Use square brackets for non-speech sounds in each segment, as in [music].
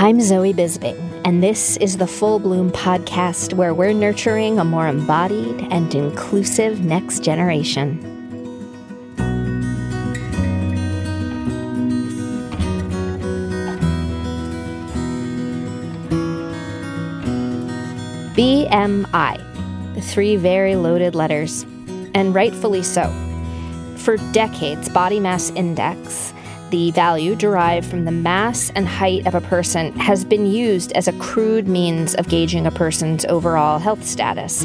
I'm Zoe Bisbing, and this is the Full Bloom podcast where we're nurturing a more embodied and inclusive next generation. BMI, three very loaded letters, and rightfully so. For decades, body mass index, the value derived from the mass and height of a person, has been used as a crude means of gauging a person's overall health status.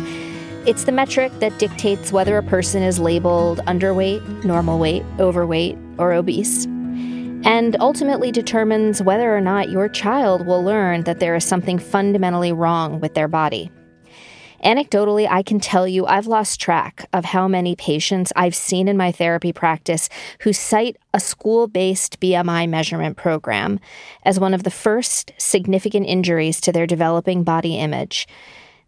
It's the metric that dictates whether a person is labeled underweight, normal weight, overweight, or obese and ultimately determines whether or not your child will learn that there is something fundamentally wrong with their body. Anecdotally, I can tell you I've lost track of how many patients I've seen in my therapy practice who cite a school based BMI measurement program as one of the first significant injuries to their developing body image.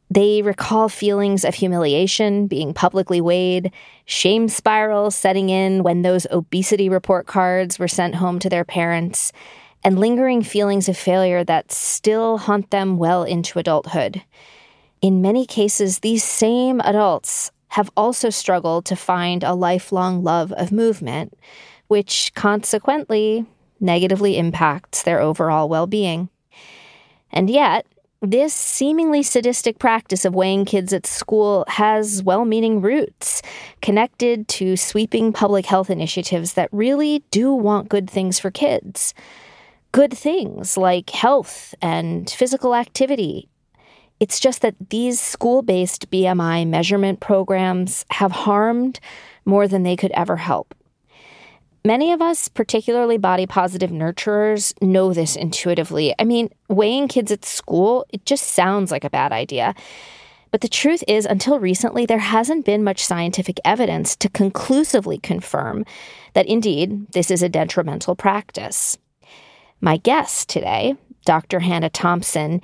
They recall feelings of humiliation, being publicly weighed, shame spirals setting in when those obesity report cards were sent home to their parents, and lingering feelings of failure that still haunt them well into adulthood. In many cases, these same adults have also struggled to find a lifelong love of movement, which consequently negatively impacts their overall well being. And yet, this seemingly sadistic practice of weighing kids at school has well meaning roots connected to sweeping public health initiatives that really do want good things for kids. Good things like health and physical activity. It's just that these school based BMI measurement programs have harmed more than they could ever help. Many of us, particularly body positive nurturers, know this intuitively. I mean, weighing kids at school, it just sounds like a bad idea. But the truth is, until recently, there hasn't been much scientific evidence to conclusively confirm that indeed this is a detrimental practice. My guest today, Dr. Hannah Thompson,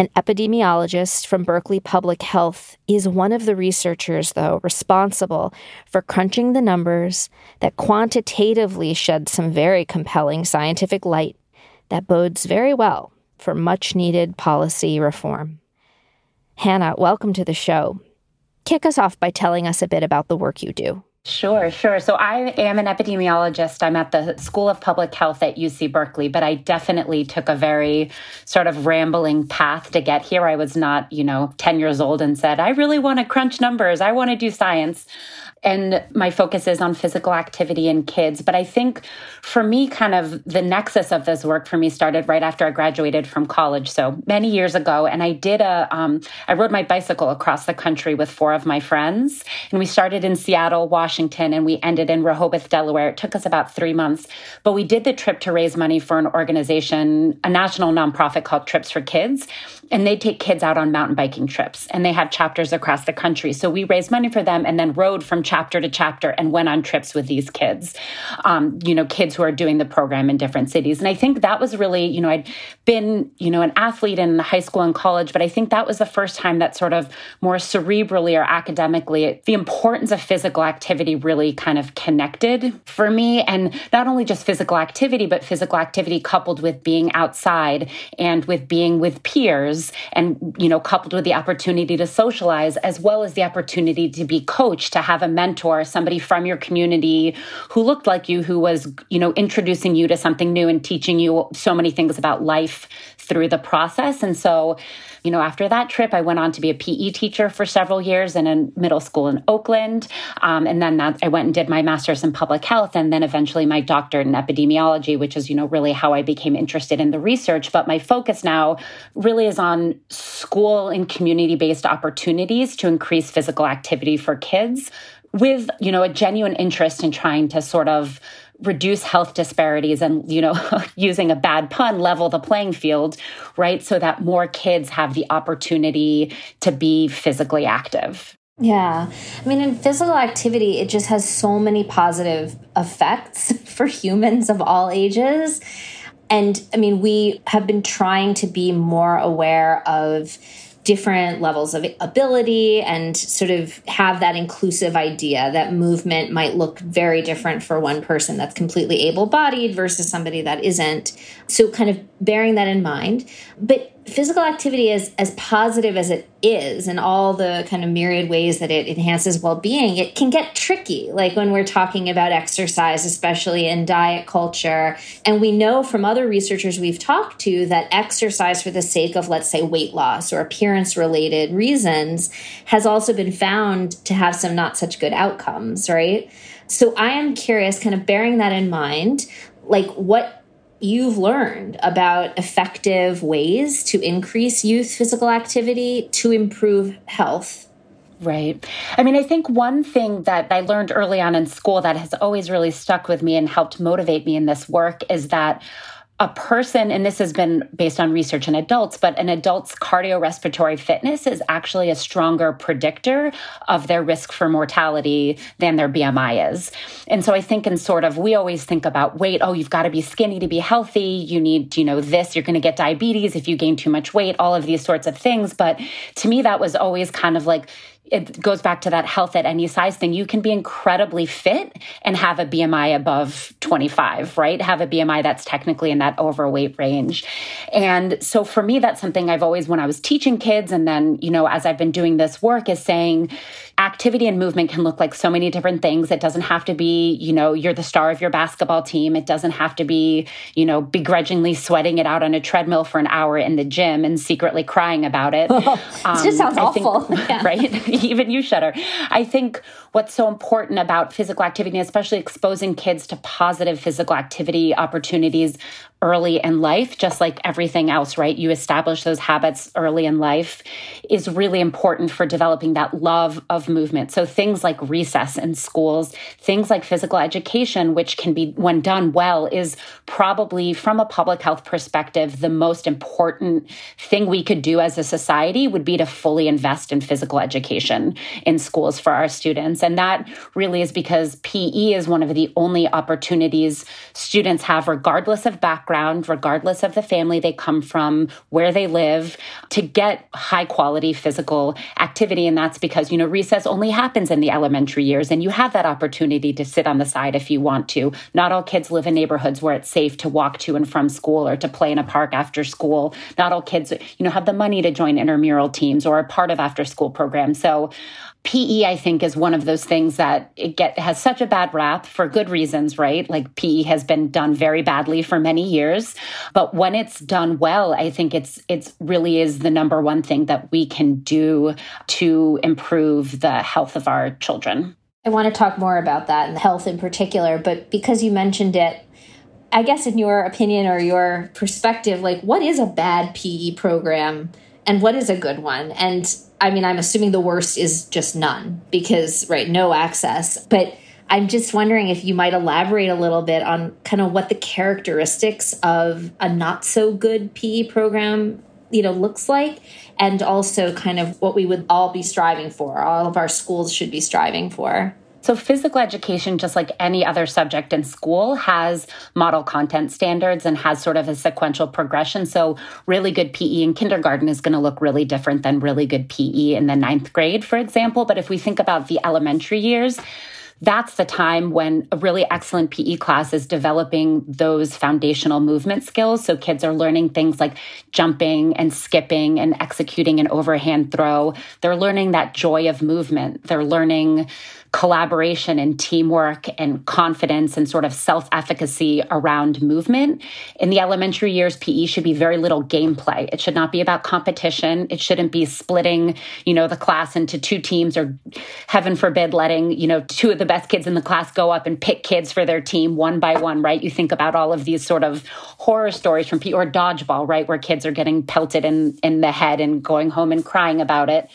an epidemiologist from Berkeley Public Health, is one of the researchers, though, responsible for crunching the numbers that quantitatively shed some very compelling scientific light that bodes very well for much needed policy reform. Hannah, welcome to the show. Kick us off by telling us a bit about the work you do. Sure, sure. So I am an epidemiologist. I'm at the School of Public Health at UC Berkeley, but I definitely took a very sort of rambling path to get here. I was not, you know, 10 years old and said, I really want to crunch numbers. I want to do science and my focus is on physical activity in kids. But I think for me, kind of the nexus of this work for me started right after I graduated from college. So many years ago. And I did a, um, I rode my bicycle across the country with four of my friends. And we started in Seattle, Washington, and we ended in Rehoboth, Delaware. It took us about three months. But we did the trip to raise money for an organization, a national nonprofit called Trips for Kids and they take kids out on mountain biking trips and they have chapters across the country. So we raised money for them and then rode from chapter to chapter and went on trips with these kids, um, you know, kids who are doing the program in different cities. And I think that was really, you know, I'd been, you know, an athlete in high school and college, but I think that was the first time that sort of more cerebrally or academically, the importance of physical activity really kind of connected for me. And not only just physical activity, but physical activity coupled with being outside and with being with peers and you know coupled with the opportunity to socialize as well as the opportunity to be coached to have a mentor somebody from your community who looked like you who was you know introducing you to something new and teaching you so many things about life through the process and so you know, after that trip, I went on to be a PE teacher for several years in a middle school in Oakland. Um, and then that, I went and did my master's in public health and then eventually my doctorate in epidemiology, which is, you know, really how I became interested in the research. But my focus now really is on school and community based opportunities to increase physical activity for kids with, you know, a genuine interest in trying to sort of reduce health disparities and you know [laughs] using a bad pun level the playing field right so that more kids have the opportunity to be physically active yeah. I mean, in physical activity, it just has so many positive effects [laughs] for humans of all ages. And I mean, we have been trying to be more aware of different levels of ability and sort of have that inclusive idea that movement might look very different for one person that's completely able bodied versus somebody that isn't. So, kind of bearing that in mind. But physical activity is as positive as it is and all the kind of myriad ways that it enhances well-being it can get tricky like when we're talking about exercise especially in diet culture. And we know from other researchers we've talked to that exercise for the sake of let's say weight loss or appearance related reasons has also been found to have some not such good outcomes right? So i am curious kind of bearing that in mind like what you've learned about effective ways to increase youth physical activity to improve health Right. I mean, I think one thing that I learned early on in school that has always really stuck with me and helped motivate me in this work is that a person, and this has been based on research in adults, but an adult's cardiorespiratory fitness is actually a stronger predictor of their risk for mortality than their BMI is. And so I think in sort of, we always think about weight, oh, you've got to be skinny to be healthy. You need, you know, this, you're going to get diabetes if you gain too much weight, all of these sorts of things. But to me, that was always kind of like, it goes back to that health at any size thing. You can be incredibly fit and have a BMI above 25, right? Have a BMI that's technically in that overweight range. And so for me, that's something I've always, when I was teaching kids, and then, you know, as I've been doing this work, is saying, activity and movement can look like so many different things. It doesn't have to be, you know, you're the star of your basketball team. It doesn't have to be, you know, begrudgingly sweating it out on a treadmill for an hour in the gym and secretly crying about it. um, [laughs] it just sounds awful. Think, [laughs] yeah. Right? [laughs] [laughs] Even you shudder. I think what's so important about physical activity, especially exposing kids to positive physical activity opportunities early in life, just like everything else, right? You establish those habits early in life is really important for developing that love of movement. So things like recess in schools, things like physical education, which can be, when done well, is probably from a public health perspective, the most important thing we could do as a society would be to fully invest in physical education in schools for our students. And that really is because PE is one of the only opportunities students have, regardless of background background, regardless of the family they come from, where they live, to get high quality physical activity. And that's because, you know, recess only happens in the elementary years, and you have that opportunity to sit on the side if you want to. Not all kids live in neighborhoods where it's safe to walk to and from school or to play in a park after school. Not all kids, you know, have the money to join intramural teams or are part of after school programs. So PE, I think, is one of those things that it get has such a bad rap for good reasons, right? Like PE has been done very badly for many years, but when it's done well, I think it's it's really is the number one thing that we can do to improve the health of our children. I want to talk more about that and health in particular, but because you mentioned it, I guess in your opinion or your perspective, like what is a bad PE program and what is a good one? And I mean, I'm assuming the worst is just none because, right, no access. But I'm just wondering if you might elaborate a little bit on kind of what the characteristics of a not so good PE program, you know, looks like and also kind of what we would all be striving for. All of our schools should be striving for. So, physical education, just like any other subject in school, has model content standards and has sort of a sequential progression. So, really good PE in kindergarten is going to look really different than really good PE in the ninth grade, for example. But if we think about the elementary years, that's the time when a really excellent PE class is developing those foundational movement skills. So kids are learning things like jumping and skipping and executing an overhand throw. They're learning that joy of movement. They're learning collaboration and teamwork and confidence and sort of self efficacy around movement. In the elementary years, PE should be very little gameplay. It should not be about competition. It shouldn't be splitting, you know, the class into two teams or heaven forbid letting, you know, two of the best kids in the class go up and pick kids for their team one by one, right? You think about all of these sort of horror stories from PE or dodgeball, right? Where kids are getting pelted in, in the head and going home and crying about it.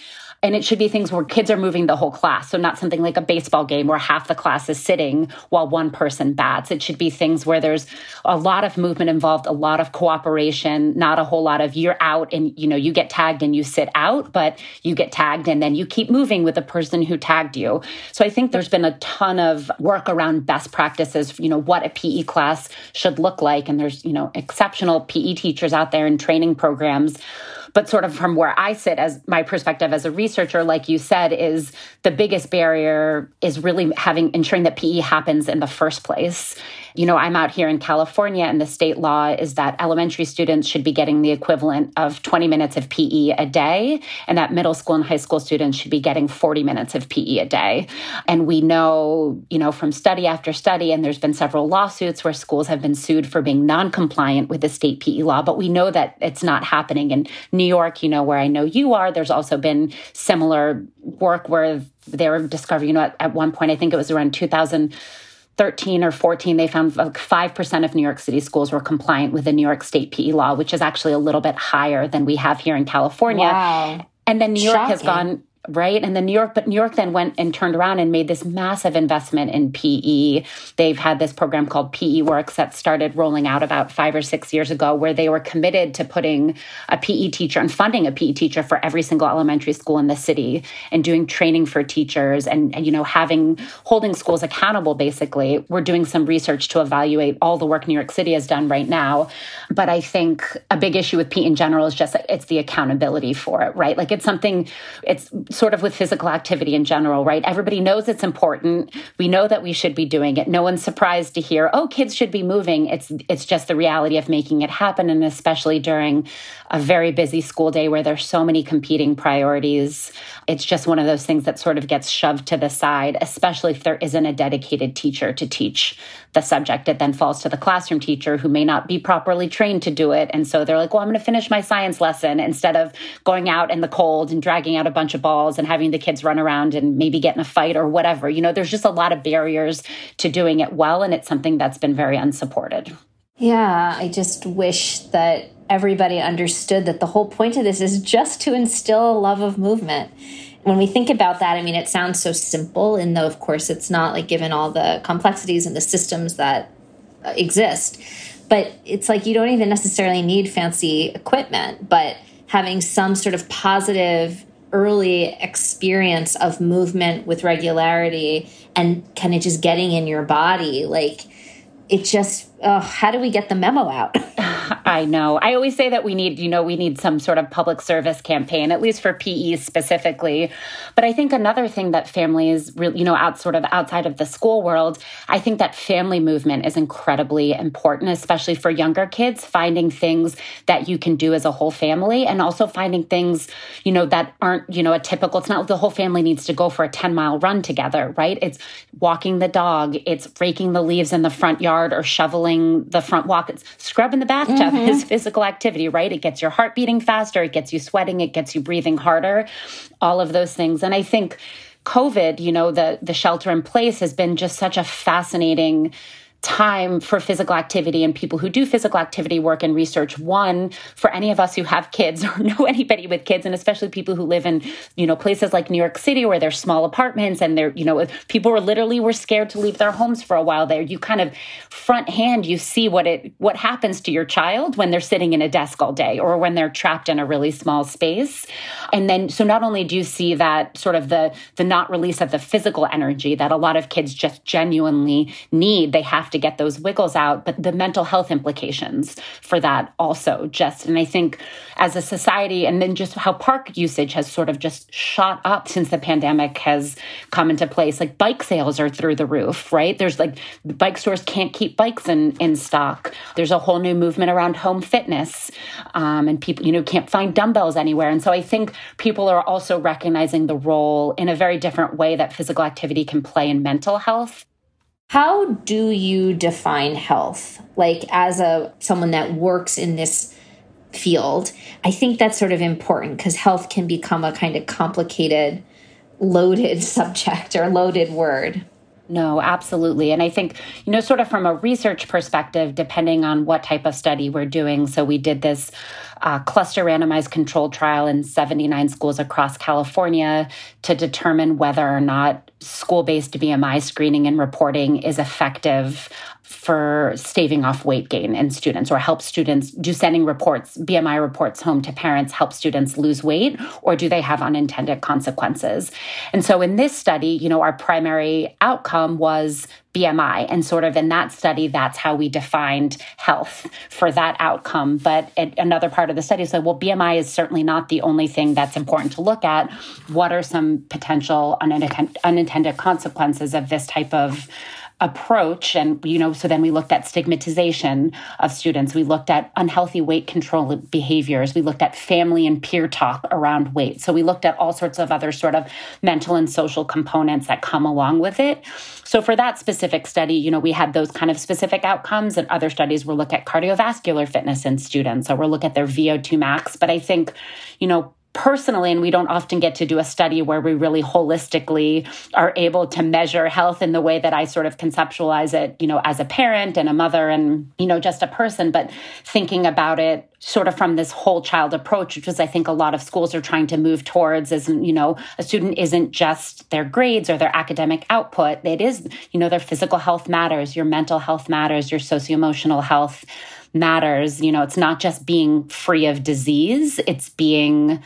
And it should be things where kids are moving the whole class. So, not something like a baseball game where half the class is sitting while one person bats. It should be things where there's a lot of movement involved, a lot of cooperation, not a whole lot of you're out and, you know, you get tagged and you sit out, but you get tagged and then you keep moving with the person who tagged you. So, I think there's been a ton of work around best practices, you know, what a PE class should look like. And there's, you know, exceptional PE teachers out there in training programs But sort of from where I sit as my perspective as a researcher, like you said, is the biggest barrier is really having ensuring that PE happens in the first place. You know, I'm out here in California, and the state law is that elementary students should be getting the equivalent of 20 minutes of PE a day, and that middle school and high school students should be getting 40 minutes of PE a day. And we know, you know, from study after study, and there's been several lawsuits where schools have been sued for being non compliant with the state PE law, but we know that it's not happening. In New York, you know, where I know you are, there's also been similar work where they were discovering, you know, at, at one point, I think it was around 2000. 13 or 14, they found like 5% of New York City schools were compliant with the New York State PE law, which is actually a little bit higher than we have here in California. Wow. And then New York Shocking. has gone right? And then New York, but New York then went and turned around and made this massive investment in PE. They've had this program called PE Works that started rolling out about five or six years ago, where they were committed to putting a PE teacher and funding a PE teacher for every single elementary school in the city and doing training for teachers and, and you know, having holding schools accountable basically. We're doing some research to evaluate all the work New York City has done right now. But I think a big issue with PE in general is just it's the accountability for it, right? Like it's something, it's sort of with physical activity in general, right? Everybody knows it's important. We know that we should be doing it. No one's surprised to hear, "Oh, kids should be moving." It's it's just the reality of making it happen and especially during a very busy school day where there's so many competing priorities. It's just one of those things that sort of gets shoved to the side, especially if there isn't a dedicated teacher to teach the subject. It then falls to the classroom teacher who may not be properly trained to do it. And so they're like, well, I'm going to finish my science lesson instead of going out in the cold and dragging out a bunch of balls and having the kids run around and maybe get in a fight or whatever. You know, there's just a lot of barriers to doing it well. And it's something that's been very unsupported. Yeah, I just wish that everybody understood that the whole point of this is just to instill a love of movement. When we think about that, I mean, it sounds so simple, and though, of course, it's not like given all the complexities and the systems that uh, exist. But it's like you don't even necessarily need fancy equipment, but having some sort of positive early experience of movement with regularity and kind of just getting in your body, like it just uh, how do we get the memo out [laughs] i know i always say that we need you know we need some sort of public service campaign at least for pe specifically but i think another thing that families really you know out sort of outside of the school world i think that family movement is incredibly important especially for younger kids finding things that you can do as a whole family and also finding things you know that aren't you know a typical it's not the whole family needs to go for a 10 mile run together right it's walking the dog it's raking the leaves in the front yard or shoveling the front walk. It's scrubbing the bathtub mm-hmm. is physical activity, right? It gets your heart beating faster, it gets you sweating, it gets you breathing harder, all of those things. And I think COVID, you know, the the shelter in place has been just such a fascinating time for physical activity and people who do physical activity work and research one for any of us who have kids [laughs] or know anybody with kids and especially people who live in you know places like New York City where there's small apartments and they're you know people were literally were scared to leave their homes for a while there you kind of front hand you see what it what happens to your child when they're sitting in a desk all day or when they're trapped in a really small space. And then so not only do you see that sort of the the not release of the physical energy that a lot of kids just genuinely need they have to to get those wiggles out, but the mental health implications for that also just. And I think as a society, and then just how park usage has sort of just shot up since the pandemic has come into place, like bike sales are through the roof, right? There's like bike stores can't keep bikes in, in stock. There's a whole new movement around home fitness, um, and people, you know, can't find dumbbells anywhere. And so I think people are also recognizing the role in a very different way that physical activity can play in mental health. How do you define health? Like as a someone that works in this field, I think that's sort of important because health can become a kind of complicated, loaded [laughs] subject or loaded word. No, absolutely. And I think, you know, sort of from a research perspective, depending on what type of study we're doing. So we did this cluster randomized controlled trial in 79 schools across California to determine whether or not school based BMI screening and reporting is effective for staving off weight gain in students or help students do sending reports bmi reports home to parents help students lose weight or do they have unintended consequences and so in this study you know our primary outcome was BMI. And sort of in that study, that's how we defined health for that outcome. But another part of the study said, well, BMI is certainly not the only thing that's important to look at. What are some potential unintended consequences of this type of approach and you know so then we looked at stigmatization of students. We looked at unhealthy weight control behaviors. We looked at family and peer talk around weight. So we looked at all sorts of other sort of mental and social components that come along with it. So for that specific study you know we had those kind of specific outcomes and other studies will look at cardiovascular fitness in students so we'll look at their vo2 max. But i think you know personally, and we don't often get to do a study where we really holistically are able to measure health in the way that I sort of conceptualize it, you know, as a parent and a mother and, you know, just a person, but thinking about it sort of from this whole child approach, which is I think a lot of schools are trying to move towards is, you know, a student isn't just their grades or their academic output. It is, you know, their physical health matters, your mental health matters, your socio emotional health matters. You know, it's not just being free of disease, it's being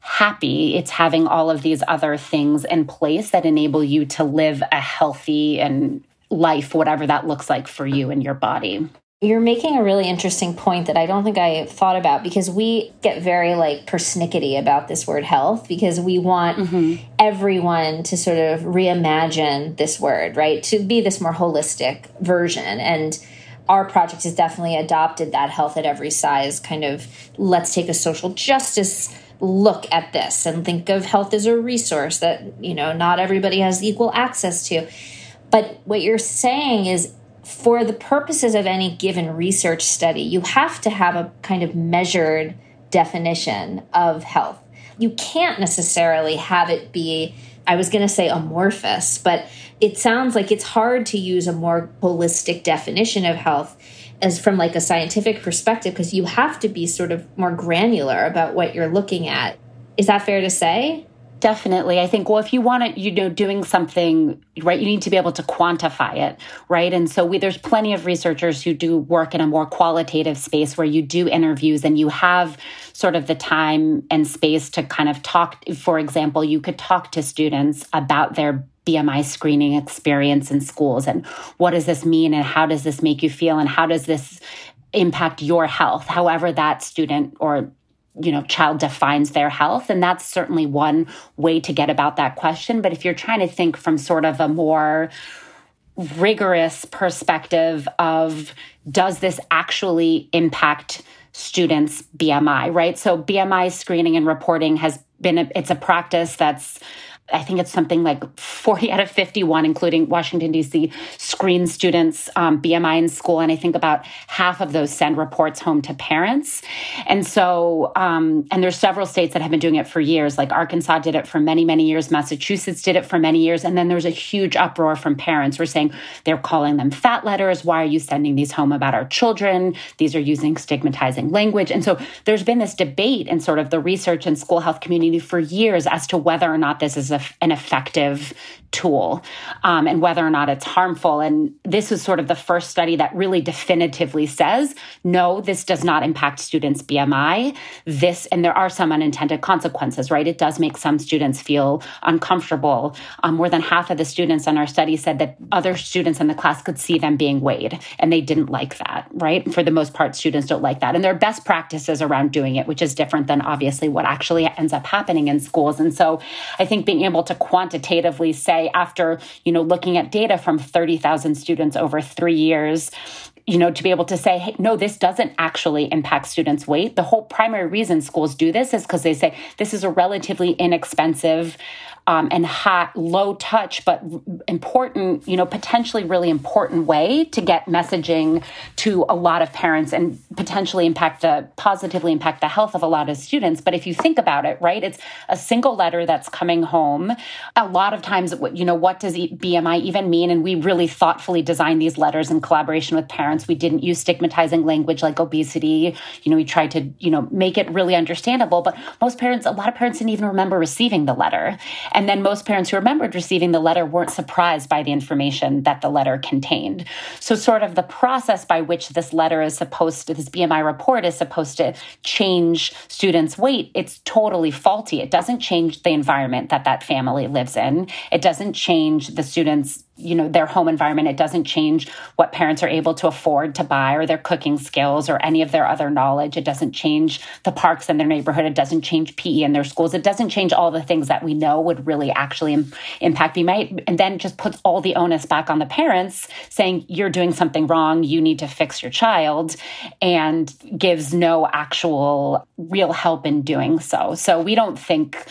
happy. It's having all of these other things in place that enable you to live a healthy and life, whatever that looks like for you and your body. You're making a really interesting point that I don't think I thought about because we get very like persnickety about this word health because we want mm-hmm. everyone to sort of reimagine this word, right? To be this more holistic version. And our project has definitely adopted that health at every size kind of let's take a social justice look at this and think of health as a resource that you know not everybody has equal access to. But what you're saying is for the purposes of any given research study you have to have a kind of measured definition of health. You can't necessarily have it be I was going to say amorphous, but it sounds like it's hard to use a more holistic definition of health as from like a scientific perspective because you have to be sort of more granular about what you're looking at. Is that fair to say? Definitely. I think, well, if you want to, you know, doing something, right, you need to be able to quantify it, right? And so we, there's plenty of researchers who do work in a more qualitative space where you do interviews and you have sort of the time and space to kind of talk. For example, you could talk to students about their BMI screening experience in schools and what does this mean and how does this make you feel and how does this impact your health, however that student or you know child defines their health and that's certainly one way to get about that question. But if you're trying to think from sort of a more rigorous perspective of does this actually impact students bmi right? So bmi screening and reporting has been a, it's a practice that's I think it's something like 40 out of 51, including Washington, D.C., screen students um, BMI in school. And I think about half of those send reports home to parents. And so, um, and there's several states that have been doing it for years. Like Arkansas did it for many, many years. Massachusetts did it for many years. And then there's a huge uproar from parents. We're saying they're calling them fat letters. Why are you sending these home about our children? These are using stigmatizing language. And so there's been this debate in sort of the research and school health community for years as to whether or not this is a, an effective tool um, and whether or not it's harmful. And this was sort of the first study that really definitively says no, this does not impact students' BMI. This, and there are some unintended consequences, right? It does make some students feel uncomfortable. Um, more than half of the students in our study said that other students in the class could see them being weighed and they didn't like that, right? For the most part, students don't like that. And there are best practices around doing it, which is different than obviously what actually ends up happening in schools. And so I think being able to quantitatively say after, you know, looking at data from 30,000 students over 3 years, you know, to be able to say, hey, no, this doesn't actually impact students' weight. The whole primary reason schools do this is because they say this is a relatively inexpensive um, and hot, low touch, but important, you know, potentially really important way to get messaging to a lot of parents and potentially impact the positively impact the health of a lot of students. But if you think about it, right, it's a single letter that's coming home. A lot of times, you know, what does BMI even mean? And we really thoughtfully designed these letters in collaboration with parents. We didn't use stigmatizing language like obesity. You know, we tried to, you know, make it really understandable. But most parents, a lot of parents didn't even remember receiving the letter. And then most parents who remembered receiving the letter weren't surprised by the information that the letter contained. So, sort of the process by which this letter is supposed to, this BMI report is supposed to change students' weight, it's totally faulty. It doesn't change the environment that that family lives in, it doesn't change the students' you know their home environment it doesn't change what parents are able to afford to buy or their cooking skills or any of their other knowledge. It doesn't change the parks in their neighborhood. It doesn't change pe in their schools. It doesn't change all the things that we know would really actually Im- impact BMI and then just puts all the onus back on the parents saying you're doing something wrong. You need to fix your child and gives no actual real help in doing so. So we don't think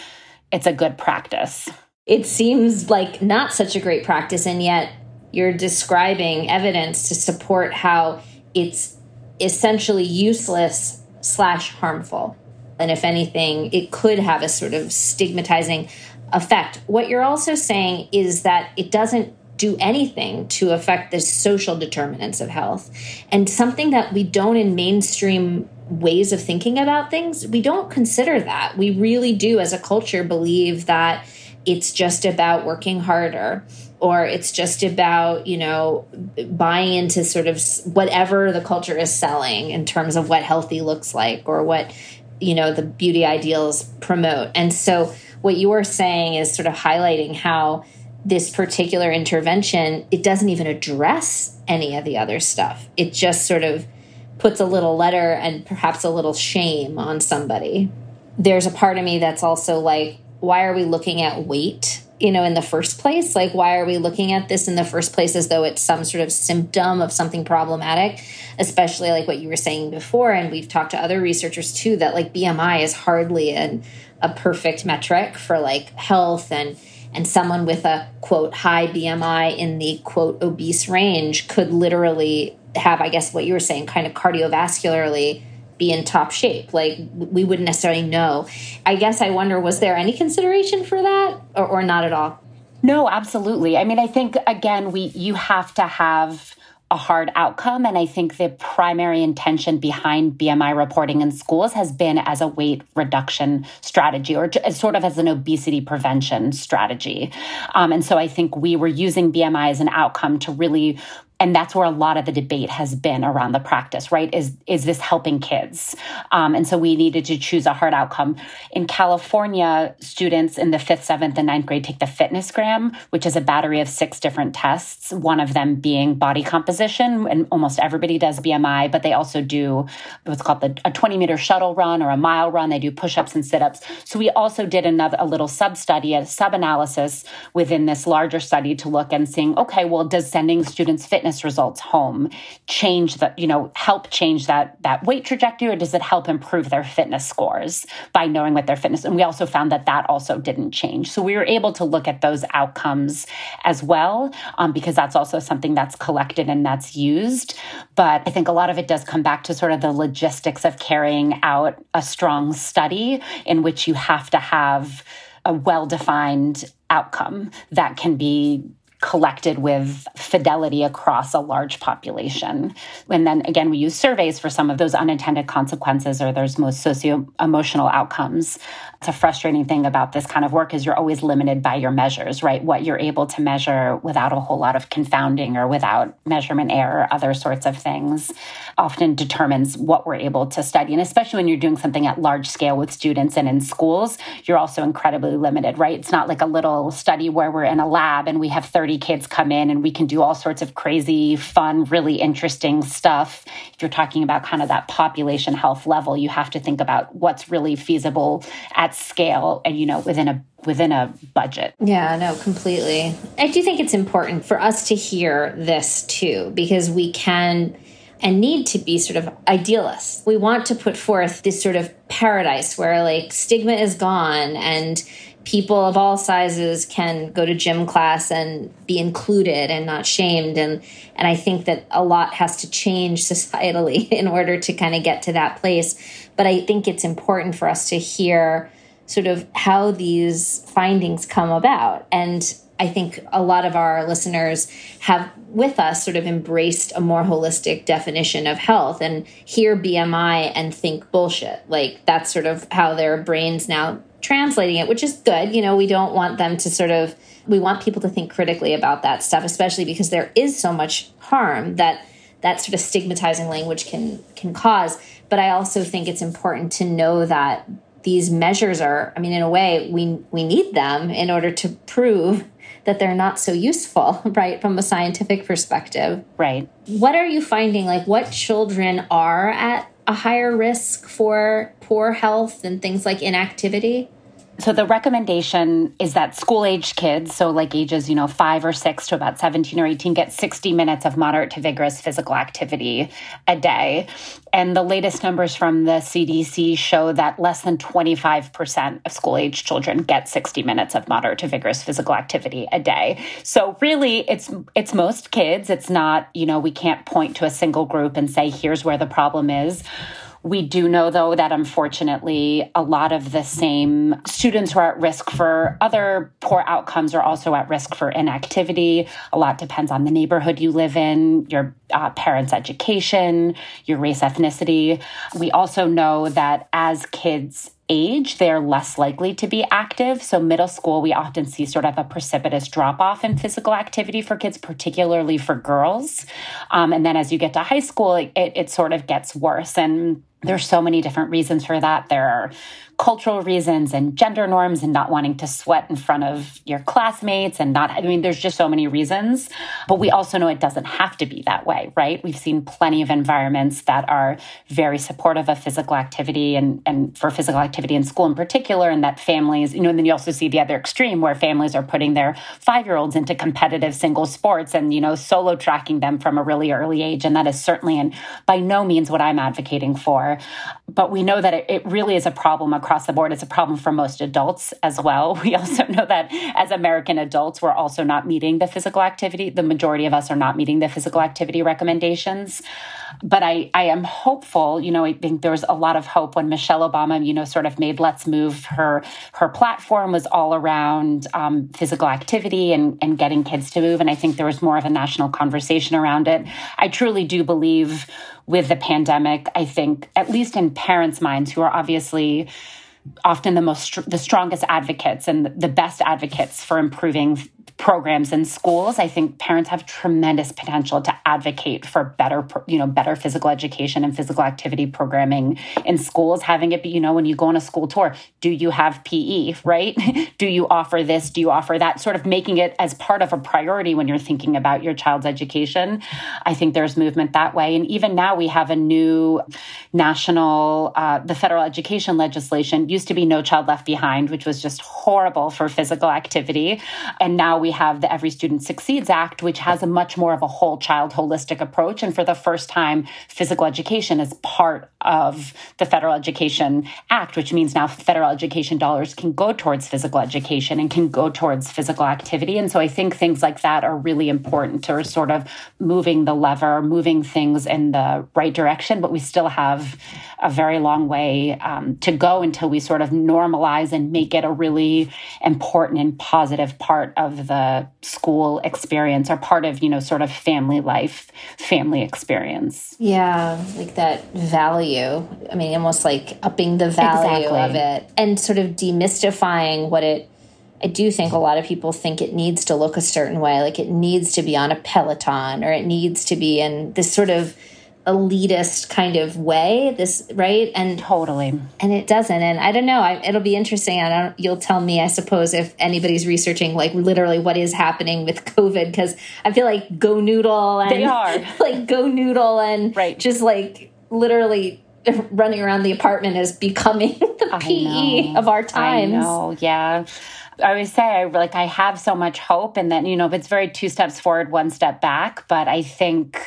it's a good practice it seems like not such a great practice, and yet you're describing evidence to support how it's essentially useless slash harmful. And if anything, it could have a sort of stigmatizing effect. What you're also saying is that it doesn't do anything to affect the social determinants of health. And something that we don't in mainstream ways of thinking about things, we don't consider that. We really do, as a culture, believe that it's just about working harder or it's just about you know buying into sort of whatever the culture is selling in terms of what healthy looks like or what you know the beauty ideals promote. And so what you're saying is sort of highlighting how this particular intervention it doesn't even address any of the other stuff. It just sort of puts a little letter and perhaps a little shame on somebody. There's a part of me that's also like why are we looking at weight you know in the first place? Like why are we looking at this in the first place as though it's some sort of symptom of something problematic? Especially like what you were saying before and we've talked to other researchers too that like bmi is hardly an, a perfect metric for like health and and someone with a quote high bmi in the quote obese range could literally have i guess what you were saying kind of cardiovascularly be in top shape. Like we wouldn't necessarily know. I guess I wonder was there any consideration for that or, or not at all? No, absolutely. I mean, I think again, we you have to have a hard outcome. And I think the primary intention behind BMI reporting in schools has been as a weight reduction strategy or sort of as an obesity prevention strategy. Um, and so I think we were using BMI as an outcome to really and that's where a lot of the debate has been around the practice right? Is is this helping kids? Um, and so we needed to choose a hard outcome. In california students in the fifth seventh and ninth grade take the FitnessGram which is a battery of six different tests one of them being body composition and almost everybody does bmi but they also do what's called the, a 20 meter shuttle run or a mile run. They do push-ups and sit-ups. So we also did another a little sub study a sub analysis within this larger study to look and seeing okay well does sending students fitness fitness results home change that you know help change that that weight trajectory or does it help improve their fitness scores by knowing what their fitness and we also found that that also didn't change. So we were able to look at those outcomes as well um, because that's also something that's collected and that's used. But i think a lot of it does come back to sort of the logistics of carrying out a strong study in which you have to have a well defined outcome that can be collected with fidelity across a large population. And then again, we use surveys for some of those unintended consequences or those most socio emotional outcomes. It's a frustrating thing about this kind of work is you're always limited by your measures, right? What you're able to measure without a whole lot of confounding or without measurement error, other sorts of things, often determines what we're able to study. And especially when you're doing something at large scale with students and in schools, you're also incredibly limited, right? It's not like a little study where we're in a lab and we have 30 kids come in and we can do all sorts of crazy, fun, really interesting stuff. If you're talking about kind of that population health level, you have to think about what's really feasible at scale and, you know, within a within a budget. Yeah, no, completely. I do think it's important for us to hear this too, because we can and need to be sort of idealists. We want to put forth this sort of paradise where like stigma is gone and people of all sizes can go to gym class and be included and not shamed. And and I think that a lot has to change [laughs] societally in order to kind of get to that place. But I think it's important for us to hear sort of how these findings come about. And I think a lot of our listeners have with us sort of embraced a more holistic definition of health and hear BMI and think bullshit. Like that's sort of how their brains now translating it, which is good. You know, we don't want them to sort of, we want people to think critically about that stuff, especially because there is so much harm that that sort of stigmatizing language can can cause. But I also think it's important to know that these measures are, I mean, in a way, we we need them in order to prove that they're not so useful, [laughs] right, from a scientific perspective. Right. What are you finding? Like, what children are at a higher risk for poor health and things like inactivity? So the recommendation is that school age kids, so like ages, you know, five or six to about 17 or 18, get 60 minutes of moderate to vigorous physical activity a day. And the latest numbers from the CDC show that less than 25% of school age children get 60 minutes of moderate to vigorous physical activity a day. So really it's it's most kids. It's not, you know, we can't point to a single group and say here's where the problem is we do know, though, that unfortunately, a lot of the same students who are at risk for other poor outcomes are also at risk for inactivity. A lot depends on the neighborhood you live in, your uh, parents' education, your race, ethnicity. We also know that as kids age, they're less likely to be active. So, middle school, we often see sort of a precipitous drop off in physical activity for kids, particularly for girls. Um, and then as you get to high school, it, it sort of gets worse. And there's so many different reasons for that. There are cultural reasons and gender norms and not wanting to sweat in front of your classmates and not, I mean, there's just so many reasons. But we also know it doesn't have to be that way, right? We've seen plenty of environments that are very supportive of physical activity and, and for physical activity in school in particular, and that families, you know, and then you also see the other extreme where families are putting their five year olds into competitive single sports and, you know, solo tracking them from a really early age. And that is certainly and by no means what I'm advocating for. But we know that it, it really is a problem across across the board. It's a problem for most adults as well. [laughs] We also know that as American adults, we're also not meeting the physical activity. The majority of us are not meeting the physical activity recommendations. But I, I am hopeful, you know, I think there was a lot of hope when Michelle Obama, you know, sort of made Let's Move her her platform was all around um, physical activity and, and getting kids to move. And I think there was more of a national conversation around it. I truly do believe with the pandemic, I think, at least in parents' minds who are obviously often the most the strongest advocates and the best advocates for improving programs in schools i think parents have tremendous potential to advocate for better you know better physical education and physical activity programming in schools having it be you know when you go on a school tour do you have pe right? [laughs] Do you offer this? Do you offer that? Sort of making it as part of a priority when you're thinking about your child's education. I think there's movement that way. And even now we have a new national uh, the federal education legislation used to be no child left behind which was just horrible for physical activity. And now we have the Every Student Succeeds Act, which has a much more of a whole child holistic approach. And for the first time, physical education is part of the Federal Education Act, which means now federal education dollars can go towards physical education and can go towards physical activity. And so I think things like that are really important to sort of moving the lever, moving things in the right direction. But we still have a very long way um, to go until we sort of normalize and make it a really important and positive part of the school experience or part of, you know, sort of family life, family experience. Yeah, like that value. I mean, almost like upping the value exactly. of it and sort of demystifying what it I do think a lot of people think it needs to look a certain way, like it needs to be on a Peloton or it needs to be in this sort of elitist kind of way this right? And totally. and it doesn't. And i don't know. I, it'll be interesting. I don't you'll tell me i suppose if anybody's researching like literally what is happening with [laughs] covid because i feel like GoNoodle and they [laughs] are. like GoNoodle and right. just like literally running around the apartment is becoming [laughs] the pe of our times. i know. Yeah. I always say I like I have so much hope and then you know it's very two steps forward one step back but I think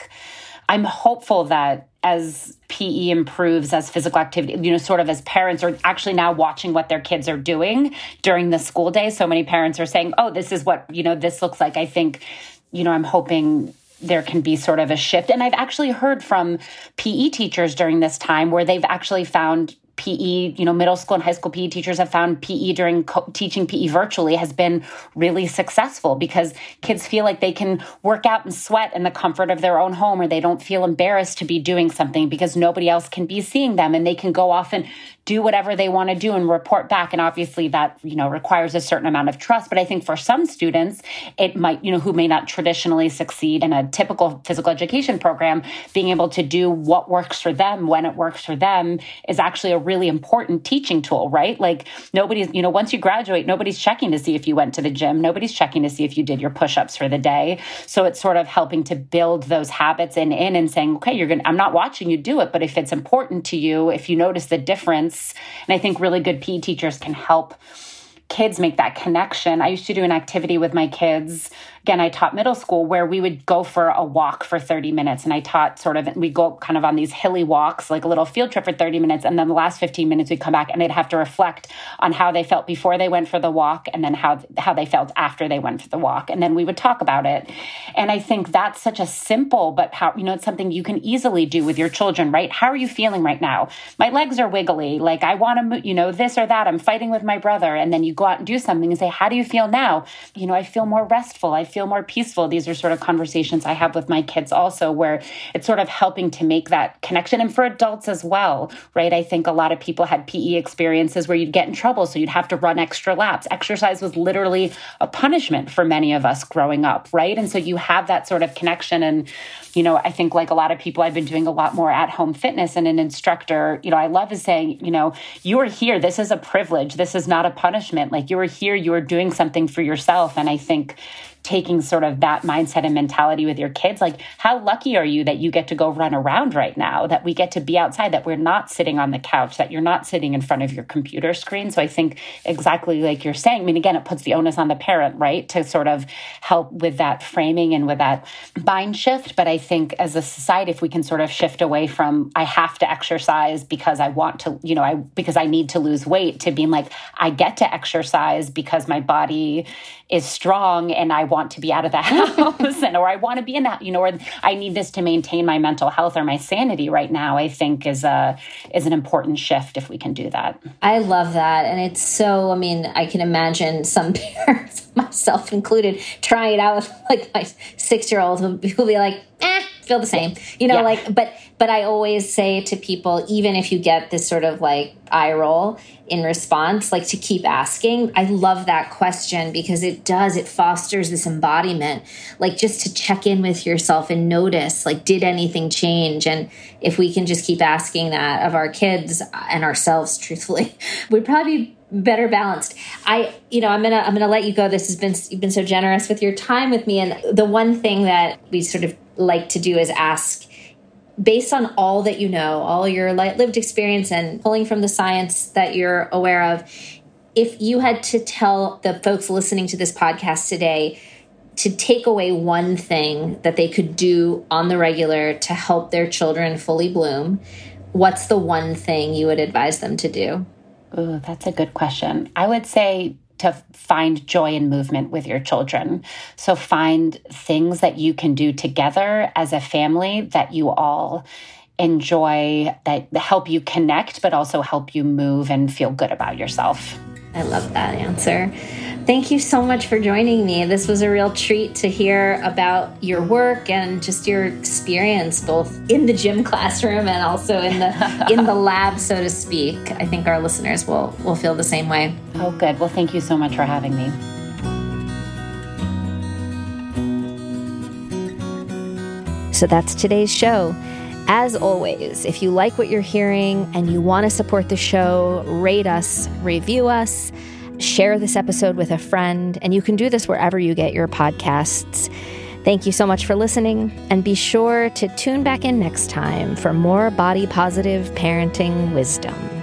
I'm hopeful that as PE improves, as physical activity, you know, sort of as parents are actually now watching what their kids are doing during the school day. So many parents are saying, oh, this is what, you know, this looks like. I think, you know, I'm hoping there can be sort of a shift. And I've actually heard from PE teachers during this time where they've actually found PE, you know, middle school and high school PE teachers have found PE during co- teaching PE virtually has been really successful because kids feel like they can work out and sweat in the comfort of their own home or they don't feel embarrassed to be doing something because nobody else can be seeing them and they can go off and do whatever they want to do and report back. And obviously that you know requires a certain amount of trust. But i think for some students it might you know who may not traditionally succeed in a typical physical education program being able to do what works for them when it works for them is actually a really important teaching tool right? Like nobody's you know once you graduate nobody's checking to see if you went to the gym. Nobody's checking to see if you did your push-ups for the day. So it's sort of helping to build those habits in in and saying okay you're gonna i'm not watching you do it but if it's important to you if you notice the difference and I think really good PE teachers can help kids make that connection. I used to do an activity with my kids again, I taught middle school where we would go for a walk for 30 minutes. And I taught sort of, we go kind of on these hilly walks, like a little field trip for 30 minutes. And then the last 15 minutes we'd come back and they'd have to reflect on how they felt before they went for the walk and then how, how they felt after they went for the walk. And then we would talk about it. And I think that's such a simple, but how, you know, it's something you can easily do with your children, right? How are you feeling right now? My legs are wiggly. Like I want to, you know, this or that. I'm fighting with my brother. And then you go out and do something and say, how do you feel now? You know, I feel more restful. I feel more peaceful. These are sort of conversations I have with my kids also, where it's sort of helping to make that connection. And for adults as well, right? I think a lot of people had PE experiences where you'd get in trouble. So you'd have to run extra laps. Exercise was literally a punishment for many of us growing up, right? And so you have that sort of connection. And, you know, I think like a lot of people, I've been doing a lot more at home fitness and an instructor, you know, I love is saying, you know, you are here. This is a privilege. This is not a punishment. Like you are here, you are doing something for yourself. And I think, taking sort of that mindset and mentality with your kids like how lucky are you that you get to go run around right now that we get to be outside that we're not sitting on the couch that you're not sitting in front of your computer screen? So i think exactly like you're saying i mean again it puts the onus on the parent right to sort of help with that framing and with that mind shift. But i think as a society if we can sort of shift away from i have to exercise because i want to you know i because i need to lose weight to being like i get to exercise because my body is strong and I want to be out of the [laughs] house and or I want to be in that, you know, or I need this to maintain my mental health or my sanity right now, I think is a is an important shift if we can do that. I love that. And it's so I mean, I can imagine some [laughs] parents, myself included, trying it out with like my six year old who will be like, feel the same. You know, yeah. like but but I always say to people, even if you get this sort of like eye roll in response, like to keep asking. I love that question because it does, it fosters this embodiment, like just to check in with yourself and notice, like, did anything change? And if we can just keep asking that of our kids and ourselves, [laughs] truthfully, we'd probably better balanced. I, you know, I'm gonna I'm gonna let you go. This has been you've been so generous with your time with me. And the one thing that we sort of like to do is ask based on all that you know, all your lived experience and pulling from the science that you're aware of, if you had to tell the folks listening to this podcast today to take away one thing that they could do on the regular to help their children fully bloom, what's the one thing you would advise them to do? Ooh, that's a good question. I would say to find joy in movement with your children. So find things that you can do together as a family that you all enjoy that help you connect but also help you move and feel good about yourself. I love that answer. Thank you so much for joining me. This was a real treat to hear about your work and just your experience both in the gym classroom and also in the [laughs] in the lab so to speak. I think our listeners will will feel the same way. Oh good. Well, thank you so much for having me. So that's today's show. As always, if you like what you're hearing and you want to support the show, rate us, review us share this episode with a friend, and you can do this wherever you get your podcasts. Thank you so much for listening, and be sure to tune back in next time for more body positive parenting wisdom.